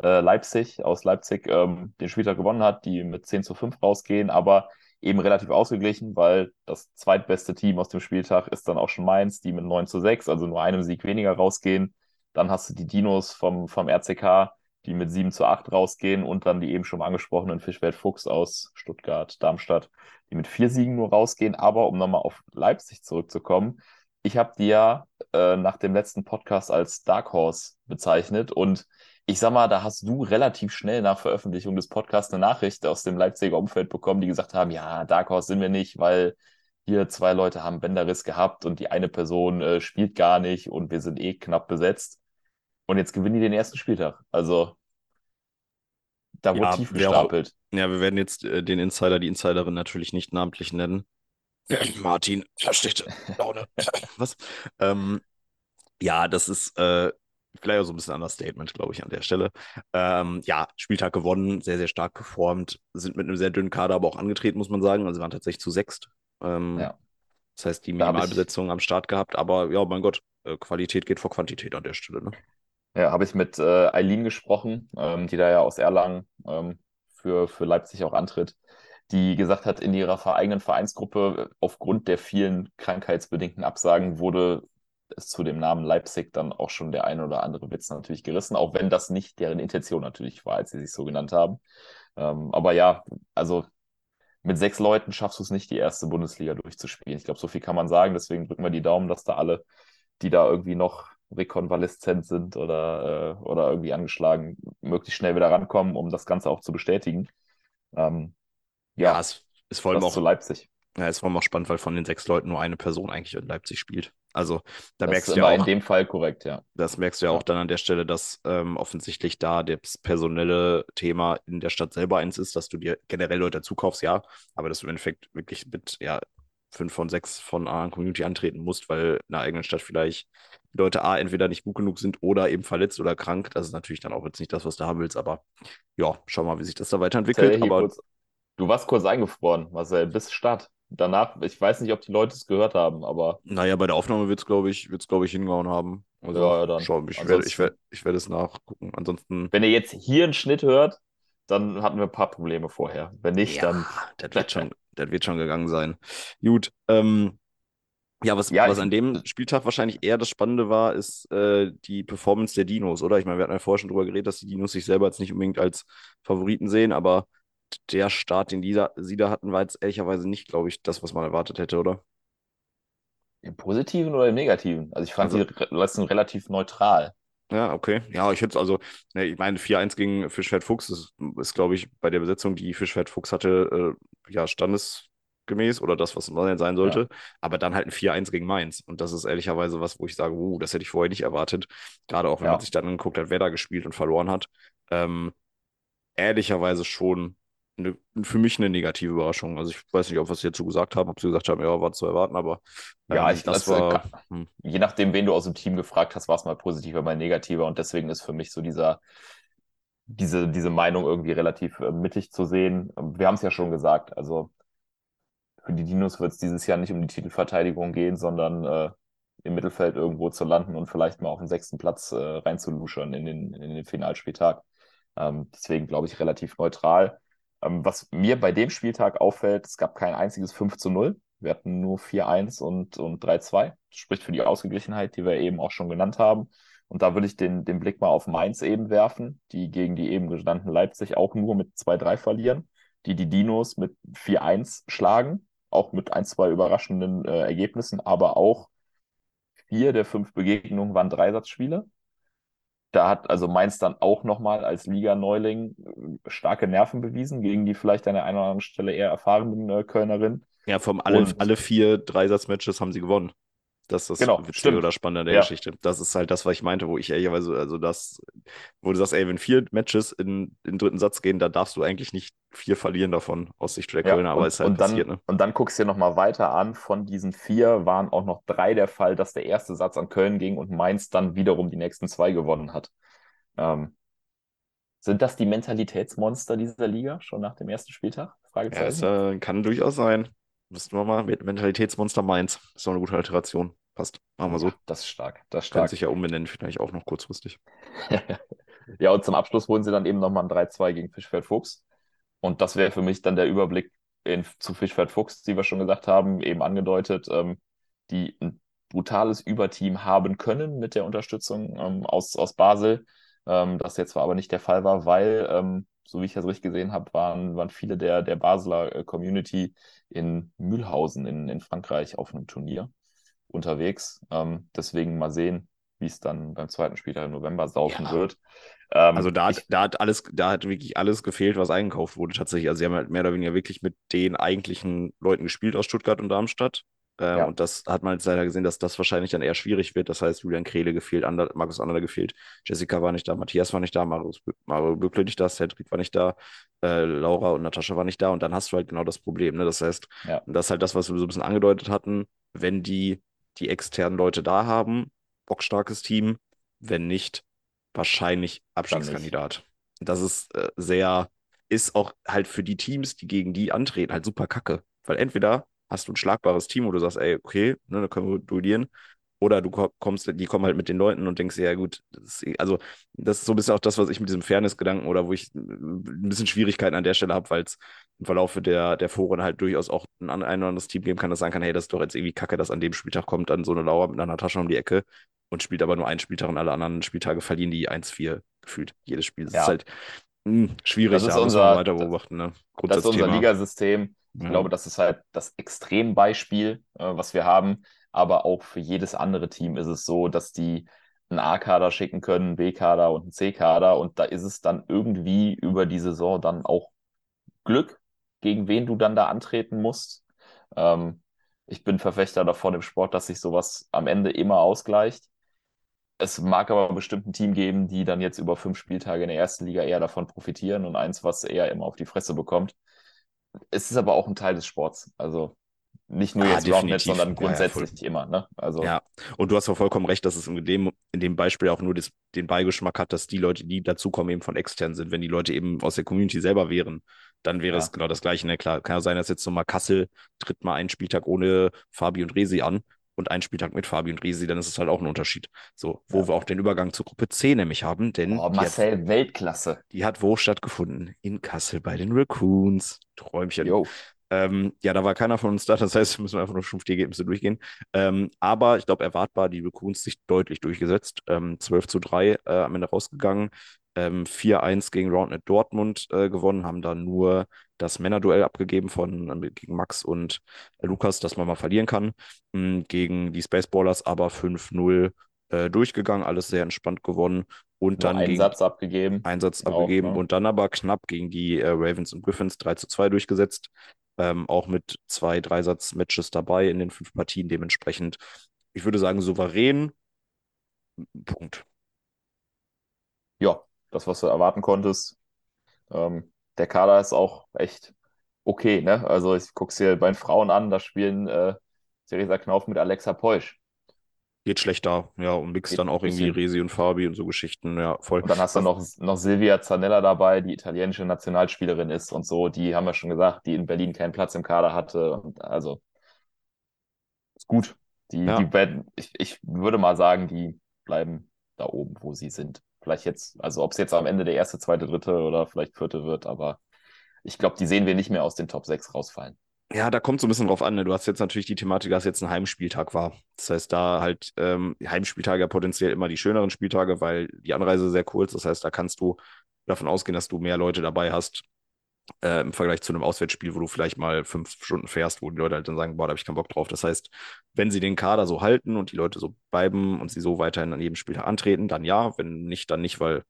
äh, Leipzig, aus Leipzig ähm, den Spieltag gewonnen hat, die mit 10 zu 5 rausgehen, aber eben relativ ausgeglichen, weil das zweitbeste Team aus dem Spieltag ist dann auch schon Mainz, die mit 9 zu 6, also nur einem Sieg weniger rausgehen. Dann hast du die Dinos vom, vom RCK, die mit 7 zu 8 rausgehen und dann die eben schon angesprochenen Fischwelt Fuchs aus Stuttgart, Darmstadt, die mit vier Siegen nur rausgehen. Aber um nochmal auf Leipzig zurückzukommen, ich habe die ja äh, nach dem letzten Podcast als Dark Horse bezeichnet und ich sag mal, da hast du relativ schnell nach Veröffentlichung des Podcasts eine Nachricht aus dem Leipziger Umfeld bekommen, die gesagt haben, ja, Dark Horse sind wir nicht, weil hier zwei Leute haben Bänderriss gehabt und die eine Person äh, spielt gar nicht und wir sind eh knapp besetzt. Und jetzt gewinnen die den ersten Spieltag. Also da wurde Ja, tief wer auch- gestapelt. Ja, wir werden jetzt äh, den Insider, die Insiderin natürlich nicht namentlich nennen. (clears throat) Martin, da steht Laune. (laughs) Was? Ähm, ja, das ist äh, vielleicht auch so ein bisschen Understatement, glaube ich, an der Stelle. Ähm, ja, Spieltag gewonnen, sehr, sehr stark geformt, sind mit einem sehr dünnen Kader aber auch angetreten, muss man sagen. Also waren tatsächlich zu sechst. Ähm, Ja. Das heißt, die hab ich- Minimalbesetzung am Start gehabt, aber ja, mein Gott, äh, Qualität geht vor Quantität an der Stelle. Ne? Ja, habe ich mit äh, Eileen gesprochen, ähm, die da ja aus Erlangen ähm, für, für Leipzig auch antritt, die gesagt hat, in ihrer eigenen Vereinsgruppe äh, aufgrund der vielen krankheitsbedingten Absagen wurde es zu dem Namen Leipzig dann auch schon der eine oder andere Witz natürlich gerissen, auch wenn das nicht deren Intention natürlich war, als sie sich so genannt haben. Ähm, aber ja, also mit sechs Leuten schaffst du es nicht, die erste Bundesliga durchzuspielen. Ich glaube, so viel kann man sagen. Deswegen drücken wir die Daumen, dass da alle, die da irgendwie noch rekonvaleszent sind oder, äh, oder irgendwie angeschlagen, möglichst schnell wieder rankommen, um das Ganze auch zu bestätigen. Ähm, ja, es ist vor allem auch zu Leipzig. Ja, ist vor allem auch spannend, weil von den sechs Leuten nur eine Person eigentlich in Leipzig spielt. Also da Das merkst ist du ja immer in auch, dem Fall korrekt, ja. das merkst du ja Ja. auch dann an der Stelle, dass ähm, offensichtlich da das personelle Thema in der Stadt selber eins ist, dass du dir generell Leute dazu kaufst, ja, aber dass du im Endeffekt wirklich mit ja, fünf von sechs von einer Community antreten musst, weil in der eigenen Stadt vielleicht die Leute A entweder nicht gut genug sind oder eben verletzt oder krank. Das ist natürlich dann auch jetzt nicht das, was du haben willst, aber ja, schau mal, wie sich das da weiterentwickelt. Hier Aber kurz, du warst kurz eingefroren, Marcel, bis Start. Danach, ich weiß nicht, ob die Leute es gehört haben, aber Naja, bei der Aufnahme wird es, glaube ich, wird's, glaub ich, hingehauen haben. Also, Ja, ja, dann. schau, ich werde ich werd, ich werd es nachgucken. Ansonsten, wenn ihr jetzt hier einen Schnitt hört, dann hatten wir ein paar Probleme vorher. Wenn nicht, ja, dann das wird schon, das wird schon gegangen sein. Gut, ähm, ja, was, Ja, was an dem Spieltag wahrscheinlich eher das Spannende war, ist äh, die Performance der Dinos, oder? Ich meine, wir hatten ja vorher schon drüber geredet, dass die Dinos sich selber jetzt nicht unbedingt als Favoriten sehen, aber der Start, den die da, sie da hatten, war jetzt ehrlicherweise nicht, glaube ich, das, was man erwartet hätte, oder? im Positiven oder im Negativen. Also ich fand Also- re- letzten relativ neutral. Ja, okay. Ja, ich hätte also, ne, ich meine, 4-1 gegen Fischfeld Fuchs ist, ist glaube ich, bei der Besetzung, die Fischfeld Fuchs hatte, äh, ja, standesgemäß oder das, was es sein sollte. Aber dann halt ein 4-1 gegen Mainz. Und das ist ehrlicherweise was, wo ich sage, uh, das hätte ich vorher nicht erwartet. Gerade auch, wenn Ja. man sich dann anguckt hat, wer da gespielt und verloren hat. Ähm, ehrlicherweise schon eine, für mich eine negative Überraschung. Also ich weiß nicht, ob wir es hierzu gesagt haben, ob sie gesagt haben, ja, war zu erwarten, aber Ja, ähm, ich- das das, äh, war. hm. Je nachdem, wen du aus dem Team gefragt hast, war es mal positiver, mal negativer. Und deswegen ist für mich so dieser, diese, diese Meinung irgendwie relativ äh, mittig zu sehen. Ähm, Wir haben es ja schon gesagt. Also für die Dinos wird es dieses Jahr nicht um die Titelverteidigung gehen, sondern äh, im Mittelfeld irgendwo zu landen und vielleicht mal auf den sechsten Platz äh, reinzuluschern in den, in den Finalspieltag. Ähm, deswegen glaube ich relativ neutral. Ähm, was mir bei dem Spieltag auffällt, es gab kein einziges 5 zu 0. Wir hatten nur 4-1 und, und 3-2. Das spricht für die Ausgeglichenheit, die wir eben auch schon genannt haben. Und da würde ich den, den Blick mal auf Mainz eben werfen, die gegen die eben genannten Leipzig auch nur mit 2-3 verlieren, die die Dinos mit 4-1 schlagen, auch mit ein, zwei überraschenden äh, Ergebnissen, aber auch vier der fünf Begegnungen waren Dreisatzspiele. Da hat also Mainz dann auch nochmal als Liga-Neuling äh, starke Nerven bewiesen gegen die vielleicht an der einen oder anderen Stelle eher erfahrenen äh, Kölnerin. Ja, vom alle, Und- alle vier Dreisatzmatches haben sie gewonnen. Das ist das Genau, Witzige stimmt. oder Spannende an der Ja. Geschichte. Das ist halt das, was ich meinte, wo ich ehrlicherweise, also das, wo du sagst, ey, wenn vier Matches in, in den dritten Satz gehen, da darfst du eigentlich nicht vier verlieren davon aus Sicht der Ja, Kölner, aber und, ist halt und dann, passiert, ne? und dann guckst du dir nochmal weiter an. Von diesen vier waren auch noch drei der Fall, dass der erste Satz an Köln ging und Mainz dann wiederum die nächsten zwei gewonnen hat. Ähm, sind das die Mentalitätsmonster dieser Liga schon nach dem ersten Spieltag? Ja, Fragezeichen. es äh, kann durchaus sein. Müssten wir mal mit Mentalitätsmonster Mainz. Ist doch eine gute Alteration. Passt. Machen wir so. Das ist stark. Das ist stark. sich ja umbenennen, vielleicht auch noch kurzfristig. (laughs) ja, und zum Abschluss holen sie dann eben nochmal ein 3-2 gegen Fischfeld Fuchs. Und das wäre für mich dann der Überblick in, zu Fischfeld Fuchs, die wir schon gesagt haben, eben angedeutet, ähm, die ein brutales Überteam haben können mit der Unterstützung ähm, aus, aus Basel. Ähm, das jetzt aber nicht der Fall war, weil, ähm, so wie ich das richtig gesehen habe, waren, waren viele der, der Basler äh, Community in Mühlhausen in, in Frankreich auf einem Turnier unterwegs. Ähm, deswegen mal sehen, wie es dann beim zweiten Spieltag im November saufen ja. wird. Ähm, also da hat, da hat alles, da hat wirklich alles gefehlt, was eingekauft wurde tatsächlich. Also sie haben halt mehr oder weniger wirklich mit den eigentlichen Leuten gespielt aus Stuttgart und Darmstadt. Ähm, ja. Und das hat man jetzt leider gesehen, dass das wahrscheinlich dann eher schwierig wird. Das heißt, Julian Krehle gefehlt, Ander, Markus Ander gefehlt, Jessica war nicht da, Matthias war nicht da, Marius, Mario Bückle nicht da, Cedric war nicht da, äh, Laura und Natascha waren nicht da. Und dann hast du halt genau das Problem. Ne? Das heißt, ja. das ist halt das, was wir so ein bisschen angedeutet hatten, wenn die die externen Leute da haben, bockstarkes Team, wenn nicht, wahrscheinlich Abstiegskandidat. Das ist äh, sehr, ist auch halt für die Teams, die gegen die antreten, halt super kacke. Weil entweder hast du ein schlagbares Team, wo du sagst, ey, okay, ne, da können wir duellieren. Oder du kommst, die kommen halt mit den Leuten und denkst, ja gut, das ist, also das ist so ein bisschen auch das, was ich mit diesem Fairness-Gedanken oder wo ich ein bisschen Schwierigkeiten an der Stelle habe, weil es im Verlauf der, der Foren halt durchaus auch ein, ein oder anderes Team geben kann, das sagen kann, hey, das ist doch jetzt irgendwie kacke, dass an dem Spieltag kommt dann so eine Lauer mit einer Tasche um die Ecke und spielt aber nur einen Spieltag und alle anderen Spieltage verlieren die 1-4 gefühlt. Jedes Spiel. Das ja. ist halt mh, hm, schwierig, das ist da unser, weiter beobachten. Ne? Das ist unser Ligasystem. Ich ja. glaube, das ist halt das Extrembeispiel, äh, was wir haben. Aber auch für jedes andere Team ist es so, dass die einen A-Kader schicken können, einen B-Kader und einen C-Kader. Und da ist es dann irgendwie über die Saison dann auch Glück, gegen wen du dann da antreten musst. Ähm, ich bin Verfechter davon im Sport, dass sich sowas am Ende immer ausgleicht. Es mag aber bestimmt ein Team geben, die dann jetzt über fünf Spieltage in der ersten Liga eher davon profitieren und eins, was eher immer auf die Fresse bekommt. Es ist aber auch ein Teil des Sports. Also nicht nur ja, jetzt Roundnet, sondern grundsätzlich ja, immer. Ne? Also, ja, und du hast auch vollkommen recht, dass es in dem, in dem Beispiel auch nur das, den Beigeschmack hat, dass die Leute, die dazukommen, eben von extern sind. Wenn die Leute eben aus der Community selber wären, dann wäre ja. es genau das Gleiche. Ne? Klar, kann ja sein, dass jetzt nochmal Kassel tritt mal einen Spieltag ohne Fabi und Resi an und einen Spieltag mit Fabi und Resi, dann ist es halt auch ein Unterschied. So, wo wir auch den Übergang zur Gruppe C nämlich haben, denn. Oh, Marcel, hat, Weltklasse. Die hat wo stattgefunden? In Kassel bei den Raccoons. Träumchen. Jo. Ähm, ja, da war keiner von uns da, (laughs) das heißt, wir müssen einfach nur fünf Ergebnisse durchgehen. Ähm, aber ich glaube, erwartbar, die Raccoons sich deutlich durchgesetzt. Ähm, 12 zu 3 äh, am Ende rausgegangen. 4-1 ähm, gegen Roundnet Dortmund äh, gewonnen, haben dann nur das Männerduell abgegeben von äh, gegen Max und äh, Lukas, dass man mal verlieren kann. Mh, gegen die Spaceballers aber 5-0 äh, durchgegangen, alles sehr entspannt gewonnen. Und dann einen Satz abgegeben. Einsatz abgegeben auch, ne? und dann aber knapp gegen die äh, Ravens und Griffins 3 zu 2 durchgesetzt. Ähm, auch mit zwei Dreisatz-Matches dabei in den fünf Partien. Dementsprechend, ich würde sagen, souverän. Punkt. Ja, das, was du erwarten konntest. Ähm, der Kader ist auch echt okay, ne? Also ich gucke es hier bei den Frauen an, da spielen äh, Theresa Knauf mit Alexa Peusch geht schlechter, ja, und mixt dann auch irgendwie Resi und Fabi und so Geschichten, ja, voll. Und dann hast du noch, noch Silvia Zanella dabei, die italienische Nationalspielerin ist und so, die haben wir schon gesagt, die in Berlin keinen Platz im Kader hatte und also ist gut. Die, ja. die werden, ich, ich würde mal sagen, die bleiben da oben, wo sie sind. Vielleicht jetzt, also ob es jetzt am Ende der erste, zweite, dritte oder vielleicht vierte wird, aber ich glaube, die sehen wir nicht mehr aus den Top 6 rausfallen. Ja, da kommt so ein bisschen drauf an. Ne? Du hast jetzt natürlich die Thematik, dass jetzt ein Heimspieltag war. Das heißt, da halt ähm, Heimspieltage ja potenziell immer die schöneren Spieltage, weil die Anreise sehr kurz. Das heißt, da kannst du davon ausgehen, dass du mehr Leute dabei hast äh, im Vergleich zu einem Auswärtsspiel, wo du vielleicht mal fünf Stunden fährst, wo die Leute halt dann sagen, boah, da habe ich keinen Bock drauf. Das heißt, wenn sie den Kader so halten und die Leute so bleiben und sie so weiterhin an jedem Spieltag antreten, dann ja. Wenn nicht, dann nicht, weil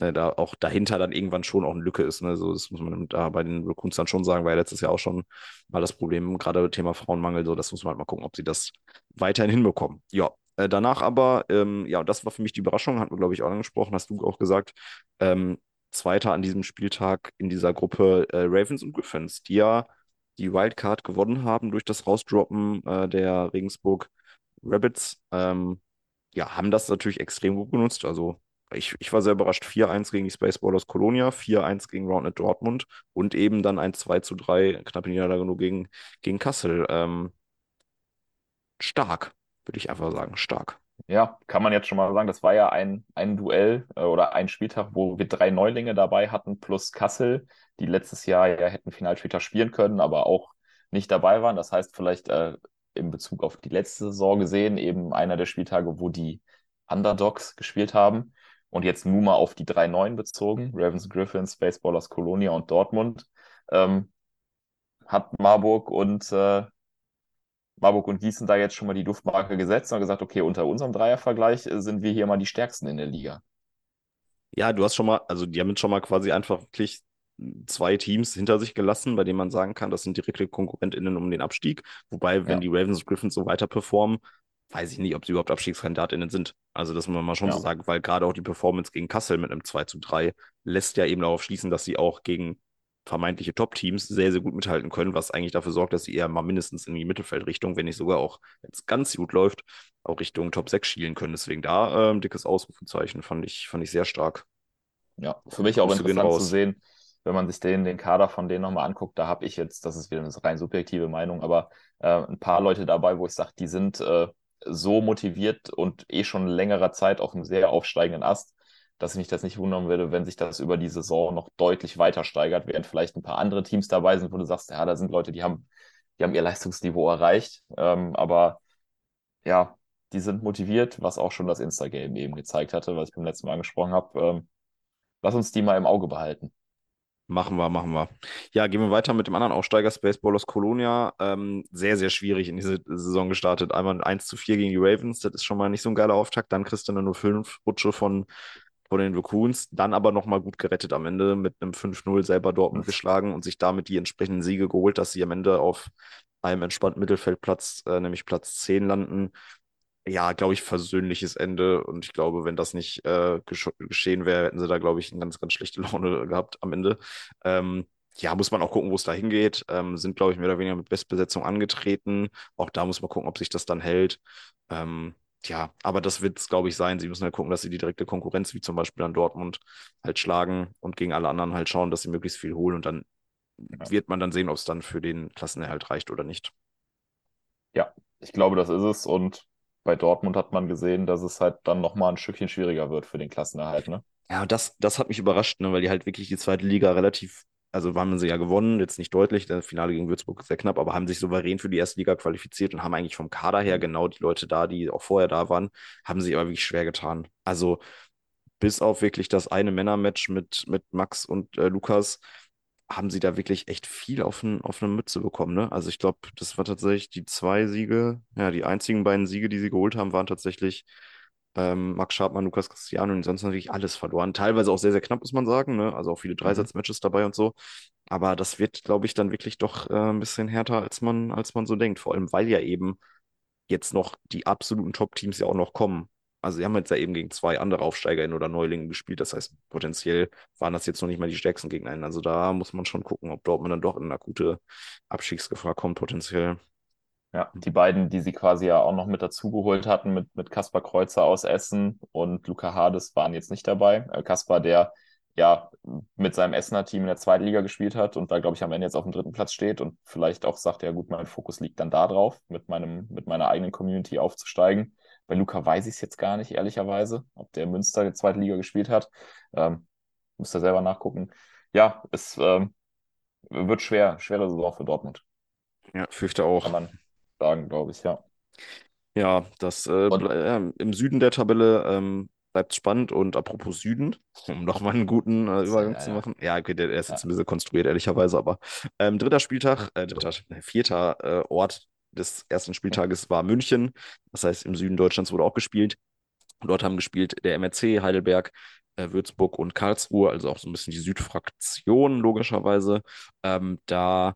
ne, da auch dahinter dann irgendwann schon auch eine Lücke ist. Ne? So, das muss man da bei den Raccoons dann schon sagen, weil letztes Jahr auch schon mal das Problem, gerade Thema Frauenmangel, so, das muss man halt mal gucken, ob sie das weiterhin hinbekommen. Ja, äh, danach aber, ähm, ja, das war für mich die Überraschung, hatten wir, glaube ich, auch angesprochen, hast du auch gesagt. Ähm, Zweiter an diesem Spieltag in dieser Gruppe äh, Ravens und Griffins, die ja die Wildcard gewonnen haben durch das Rausdroppen äh, der Regensburg Rabbits. Ähm, ja, haben das natürlich extrem gut genutzt. Also ich, ich war sehr überrascht. 4-1 gegen die Spaceballers Colonia, 4-1 gegen Roundnet Dortmund und eben dann ein 2 3, knappe Niederlage nur gegen, gegen Kassel. Ähm, stark, würde ich einfach sagen, stark. Ja, kann man jetzt schon mal sagen, das war ja ein, ein Duell äh, oder ein Spieltag, wo wir drei Neulinge dabei hatten, plus Kassel, die letztes Jahr ja hätten Finalspieltag spielen können, aber auch nicht dabei waren. Das heißt, vielleicht äh, in Bezug auf die letzte Saison gesehen, eben einer der Spieltage, wo die Underdogs gespielt haben. Und jetzt nur mal auf die drei Neuen bezogen, Ravens Griffins, Baseballers Colonia und Dortmund, ähm, hat Marburg und äh, Marburg und Gießen da jetzt schon mal die Duftmarke gesetzt und gesagt, okay, unter unserem Dreiervergleich äh, sind wir hier mal die stärksten in der Liga. Ja, du hast schon mal, also die haben jetzt schon mal quasi einfach wirklich zwei Teams hinter sich gelassen, bei denen man sagen kann, das sind direkte KonkurrentInnen um den Abstieg. Wobei, wenn ja. die Ravens und Griffins so weiter performen, weiß ich nicht, ob sie überhaupt AbstiegskandidatInnen sind. Also, das muss man mal schon ja. so sagen, weil gerade auch die Performance gegen Kassel mit einem 2 zu 3 lässt ja eben darauf schließen, dass sie auch gegen vermeintliche Top-Teams sehr, sehr gut mithalten können, was eigentlich dafür sorgt, dass sie eher mal mindestens in die Mittelfeldrichtung, wenn nicht sogar auch, wenn es ganz gut läuft, auch Richtung Top 6 schielen können. Deswegen da ähm, dickes Ausrufezeichen, fand ich, fand ich sehr stark. Ja, für mich auch interessant zu sehen, wenn man sich den, den Kader von denen nochmal anguckt, da habe ich jetzt, das ist wieder eine rein subjektive Meinung, aber äh, ein paar Leute dabei, wo ich sage, die sind äh, so motiviert und eh schon längerer Zeit auf einem sehr aufsteigenden Ast, dass ich mich das nicht wundern würde, wenn sich das über die Saison noch deutlich weiter steigert, während vielleicht ein paar andere Teams dabei sind, wo du sagst, ja, da sind Leute, die haben, die haben ihr Leistungsniveau erreicht. Ähm, aber ja, die sind motiviert, was auch schon das Instagame eben gezeigt hatte, was ich beim letzten Mal angesprochen habe. Ähm, lass uns die mal im Auge behalten. Machen wir, machen wir. Ja, gehen wir weiter mit dem anderen Aufsteiger, Spaceballers Colonia. Ähm, sehr, sehr schwierig in diese Saison gestartet. Einmal 1 zu 4 gegen die Ravens, das ist schon mal nicht so ein geiler Auftakt. Dann kriegst du eine 0-5 Rutsche von von den Raccoons, dann aber nochmal gut gerettet am Ende mit einem 5-0 selber Dortmund geschlagen und sich damit die entsprechenden Siege geholt, dass sie am Ende auf einem entspannten Mittelfeldplatz, äh, nämlich Platz 10 landen. Ja, glaube ich, versöhnliches Ende. Und ich glaube, wenn das nicht äh, geschehen wäre, hätten sie da, glaube ich, eine ganz, ganz schlechte (laughs) Laune gehabt am Ende. Ähm, ja, muss man auch gucken, wo es da hingeht. Ähm, sind, glaube ich, mehr oder weniger mit Bestbesetzung angetreten. Auch da muss man gucken, ob sich das dann hält. Ähm, ja, aber das wird es, glaube ich, sein. Sie müssen halt gucken, dass sie die direkte Konkurrenz, wie zum Beispiel an Dortmund, halt schlagen und gegen alle anderen halt schauen, dass sie möglichst viel holen und dann ja. wird man dann sehen, ob es dann für den Klassenerhalt reicht oder nicht. Ja, ich glaube, das ist es und bei Dortmund hat man gesehen, dass es halt dann nochmal ein Stückchen schwieriger wird für den Klassenerhalt, ne? Ja, das, das hat mich überrascht, ne, weil die halt wirklich die zweite Liga relativ also haben sie ja gewonnen, jetzt nicht deutlich, das Finale gegen Würzburg sehr knapp, aber haben sich souverän für die erste Liga qualifiziert und haben eigentlich vom Kader her mhm. genau die Leute da, die auch vorher da waren, haben sich aber wirklich schwer getan. Also bis auf wirklich das eine Männermatch mit, mit Max und äh, Lukas haben sie da wirklich echt viel auf, ein, auf eine Mütze bekommen. Ne? Also ich glaube, das war tatsächlich die zwei Siege, ja, die einzigen beiden Siege, die sie geholt haben, waren tatsächlich ähm, Max Schartmann, Lukas Cristiano und sonst natürlich alles verloren. Teilweise auch sehr, sehr knapp, muss man sagen. Ne? Also auch viele mhm. Dreisatzmatches dabei und so. Aber das wird, glaube ich, dann wirklich doch äh, ein bisschen härter, als man, als man so denkt. Vor allem, weil ja eben jetzt noch die absoluten Top-Teams ja auch noch kommen. Also sie haben jetzt ja eben gegen zwei andere AufsteigerInnen oder Neulingen gespielt. Das heißt, potenziell waren das jetzt noch nicht mal die stärksten Gegner. Also da muss man schon gucken, ob Dortmund dann doch in eine akute Abstiegsgefahr kommt, potenziell. Ja, die beiden, die sie quasi ja auch noch mit dazugeholt hatten, mit, mit Kaspar Kreuzer aus Essen und Luca Hades, waren jetzt nicht dabei. Äh, Kaspar, der ja mit seinem Essener Team in der zweiten Liga gespielt hat und da, glaube ich, am Ende jetzt auf dem dritten Platz steht und vielleicht auch sagt, ja gut, mein Fokus liegt dann da drauf, mit, meinem, mit meiner eigenen Community aufzusteigen. Bei Luca weiß ich es jetzt gar nicht, ehrlicherweise, ob der Münster in der zweiten Liga gespielt hat. Ähm, muss er selber nachgucken. Ja, es ähm, wird schwer, schwere Saison für Dortmund. Ja, fürchte auch. Kann man sagen, glaube ich, ja. Ja, das äh, äh, im Süden der Tabelle ähm, bleibt spannend und apropos Süden, (laughs) um nochmal einen guten äh, Übergang ja, zu machen. Ja, okay, der, der ist jetzt ein bisschen konstruiert, ehrlicherweise, aber ähm, dritter Spieltag, äh, dritter, vierter äh, Ort des ersten Spieltages war München. Das heißt, im Süden Deutschlands wurde auch gespielt. Dort haben gespielt der MRC, Heidelberg, äh, Würzburg und Karlsruhe, also auch so ein bisschen die Südfraktion, logischerweise. Ähm, da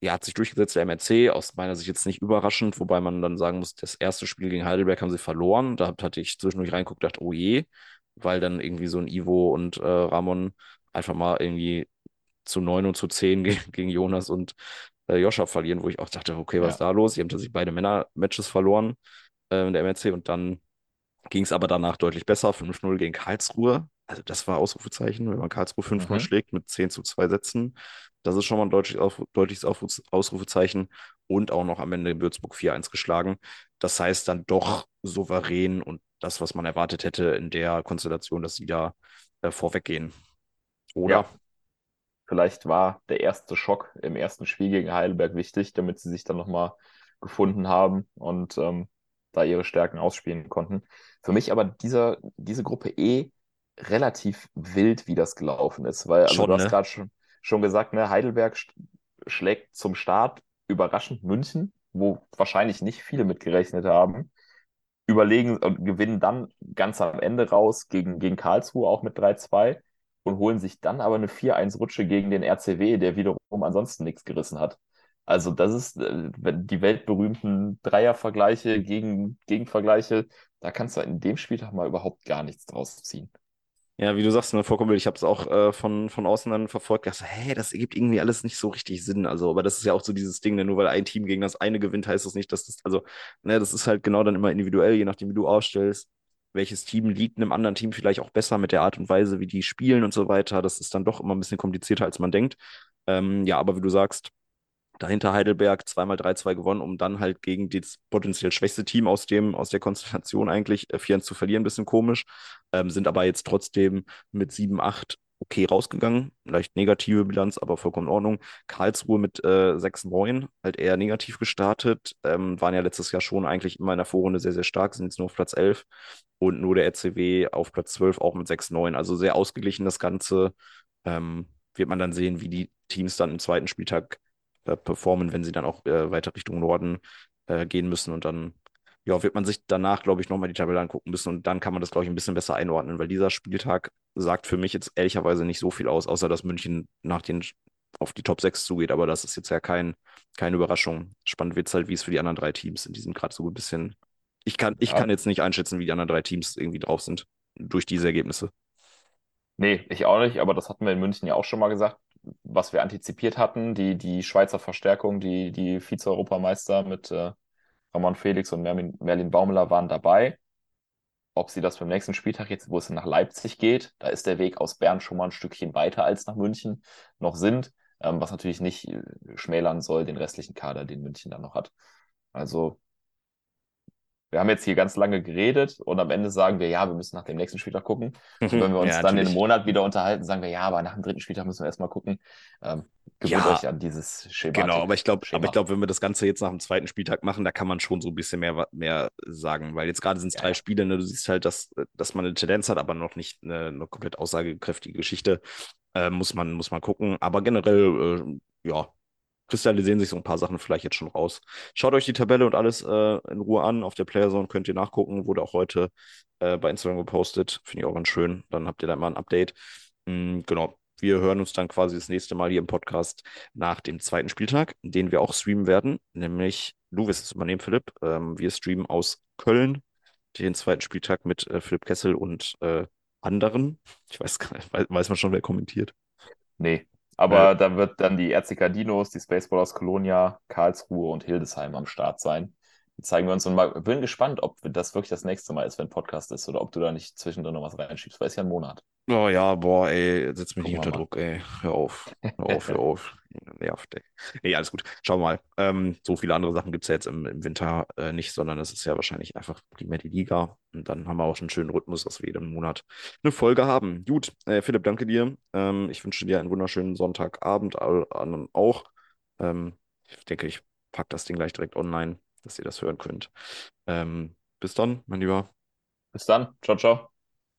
ja, hat sich durchgesetzt, der MRC, aus meiner Sicht jetzt nicht überraschend, wobei man dann sagen muss, das erste Spiel gegen Heidelberg haben sie verloren. Da hatte ich zwischendurch reingeguckt, dachte, oh je, weil dann irgendwie so ein Ivo und äh, Ramon einfach mal irgendwie zu 9 und zu 10 gegen, (laughs) gegen Jonas und äh, Joscha verlieren, wo ich auch dachte, okay, was ja. ist da los? Die haben tatsächlich beide Männer-Matches verloren, äh, der MRC, und dann ging es aber danach deutlich besser, 5-0 gegen Karlsruhe. Also das war Ausrufezeichen, wenn man Karlsruhe 5 mhm. schlägt mit 10 zu 2 Sätzen. Das ist schon mal ein deutlich, auf, deutliches Ausrufezeichen. Und auch noch am Ende in Würzburg 4-1 geschlagen. das heißt dann doch souverän und das, was man erwartet hätte in der Konstellation, dass sie da äh, vorweggehen. Oder? Ja. Vielleicht war der erste Schock im ersten Spiel gegen Heidelberg wichtig, damit sie sich dann nochmal gefunden haben und ähm, da ihre Stärken ausspielen konnten. Für mich aber dieser, diese Gruppe E relativ wild, wie das gelaufen ist, weil also Schon, du hast ne? gerade schon, schon gesagt, ne, Heidelberg sch schlägt zum Start überraschend München, wo wahrscheinlich nicht viele mitgerechnet haben, überlegen und gewinnen dann ganz am Ende raus gegen, gegen Karlsruhe auch mit 3-2 und holen sich dann aber eine 4-1-Rutsche gegen den RCW, der wiederum ansonsten nichts gerissen hat. Also das ist äh, die weltberühmten Dreiervergleiche gegen Gegenvergleiche, da kannst du in dem Spieltag mal überhaupt gar nichts draus ziehen. Ja, wie du sagst, vollkommen wild. Ich habe es auch äh, von, von außen dann verfolgt. Dachte, hä, das ergibt irgendwie alles nicht so richtig Sinn. Also, aber das ist ja auch so dieses Ding, ne, nur weil ein Team gegen das eine gewinnt, heißt das nicht, dass das, also, ne, das ist halt genau dann immer individuell, je nachdem, wie du aufstellst. Welches Team liegt einem anderen Team vielleicht auch besser mit der Art und Weise, wie die spielen und so weiter. Das ist dann doch immer ein bisschen komplizierter, als man denkt. Ähm, ja, aber wie du sagst, dahinter Heidelberg zweimal 3-2 gewonnen, um dann halt gegen das potenziell schwächste Team aus dem, aus der Konstellation eigentlich äh, 4 zu verlieren, bisschen komisch. Ähm, sind aber jetzt trotzdem mit 7-8 okay rausgegangen. Leicht negative Bilanz, aber vollkommen in Ordnung. Karlsruhe mit äh, 6-9, halt eher negativ gestartet. Ähm, waren ja letztes Jahr schon eigentlich immer in der Vorrunde sehr, sehr stark, sind jetzt nur auf Platz 11 und nur der RCW auf Platz 12 auch mit 6-9. Also sehr ausgeglichen das Ganze. Ähm, wird man dann sehen, wie die Teams dann im zweiten Spieltag äh, performen, wenn sie dann auch äh, weiter Richtung Norden äh, gehen müssen. Und dann ja, wird man sich danach, glaube ich, nochmal die Tabelle angucken müssen. Und dann kann man das, glaube ich, ein bisschen besser einordnen, weil dieser Spieltag sagt für mich jetzt ehrlicherweise nicht so viel aus, außer dass München nach den auf die Top 6 zugeht. Aber das ist jetzt ja kein, keine Überraschung. Spannend wird es halt, wie es für die anderen drei Teams sind. Die sind gerade so ein bisschen. Ich kann, ich Ja. kann jetzt nicht einschätzen, wie die anderen drei Teams irgendwie drauf sind durch diese Ergebnisse. Nee, ich auch nicht, aber das hatten wir in München ja auch schon mal gesagt, was wir antizipiert hatten, die, die Schweizer Verstärkung, die, die Vize-Europameister mit äh, Ramon Felix und Merlin, Merlin Baumler waren dabei. Ob sie das beim nächsten Spieltag jetzt, wo es nach Leipzig geht, da ist der Weg aus Bern schon mal ein Stückchen weiter als nach München noch sind, ähm, was natürlich nicht äh, schmälern soll, den restlichen Kader, den München dann noch hat. Also wir haben jetzt hier ganz lange geredet und am Ende sagen wir, ja, wir müssen nach dem nächsten Spieltag gucken. (laughs) Und wenn wir uns Ja, dann in natürlich. einem Monat wieder unterhalten, sagen wir, ja, aber nach dem dritten Spieltag müssen wir erstmal gucken. Ähm, gewöhnt Ja, euch an dieses Schema. Genau, aber ich glaube, aber ich glaube, wenn wir das Ganze jetzt nach dem zweiten Spieltag machen, da kann man schon so ein bisschen mehr, mehr sagen, weil jetzt gerade sind es Ja, drei ja. Spiele, ne? Du siehst halt, dass, dass man eine Tendenz hat, aber noch nicht eine, eine komplett aussagekräftige Geschichte. Äh, muss man, muss man gucken. Aber generell, äh, ja, kristallisieren sich so ein paar Sachen vielleicht jetzt schon raus. Schaut euch die Tabelle und alles äh, in Ruhe an. Auf der Playerzone könnt ihr nachgucken. Wurde auch heute äh, bei Instagram gepostet. Finde ich auch ganz schön. Dann habt ihr da mal ein Update. Mm, genau. Wir hören uns dann quasi das nächste Mal hier im Podcast nach dem zweiten Spieltag, den wir auch streamen werden. Nämlich, du wirst es übernehmen, Philipp. Ähm, wir streamen aus Köln den zweiten Spieltag mit äh, Philipp Kessel und äh, anderen. Ich weiß gar nicht, weiß, weiß man schon, wer kommentiert. Nee. Aber Äh. da wird dann die RCK Dinos, die Spaceballers Colonia, Karlsruhe und Hildesheim am Start sein. Zeigen wir uns und mal, bin gespannt, ob das wirklich das nächste Mal ist, wenn Podcast ist oder ob du da nicht zwischendrin noch was reinschiebst, weil es ja ein Monat. Oh ja, boah, ey, setz mich nicht Gucken unter mal. Druck, ey. Hör auf. Hör auf, hör auf. (laughs) Nervt, ey. Nee, alles gut. Schauen wir mal. Ähm, so viele andere Sachen gibt es ja jetzt im, im Winter äh, nicht, sondern es ist ja wahrscheinlich einfach primär die Liga. Und dann haben wir auch schon einen schönen Rhythmus, dass wir jeden Monat eine Folge haben. Gut, äh, Philipp, danke dir. Ähm, ich wünsche dir einen wunderschönen Sonntagabend, alle anderen auch. Ähm, ich denke, ich packe das Ding gleich direkt online, dass ihr das hören könnt. Ähm, bis dann, mein Lieber. Bis dann. Ciao, ciao.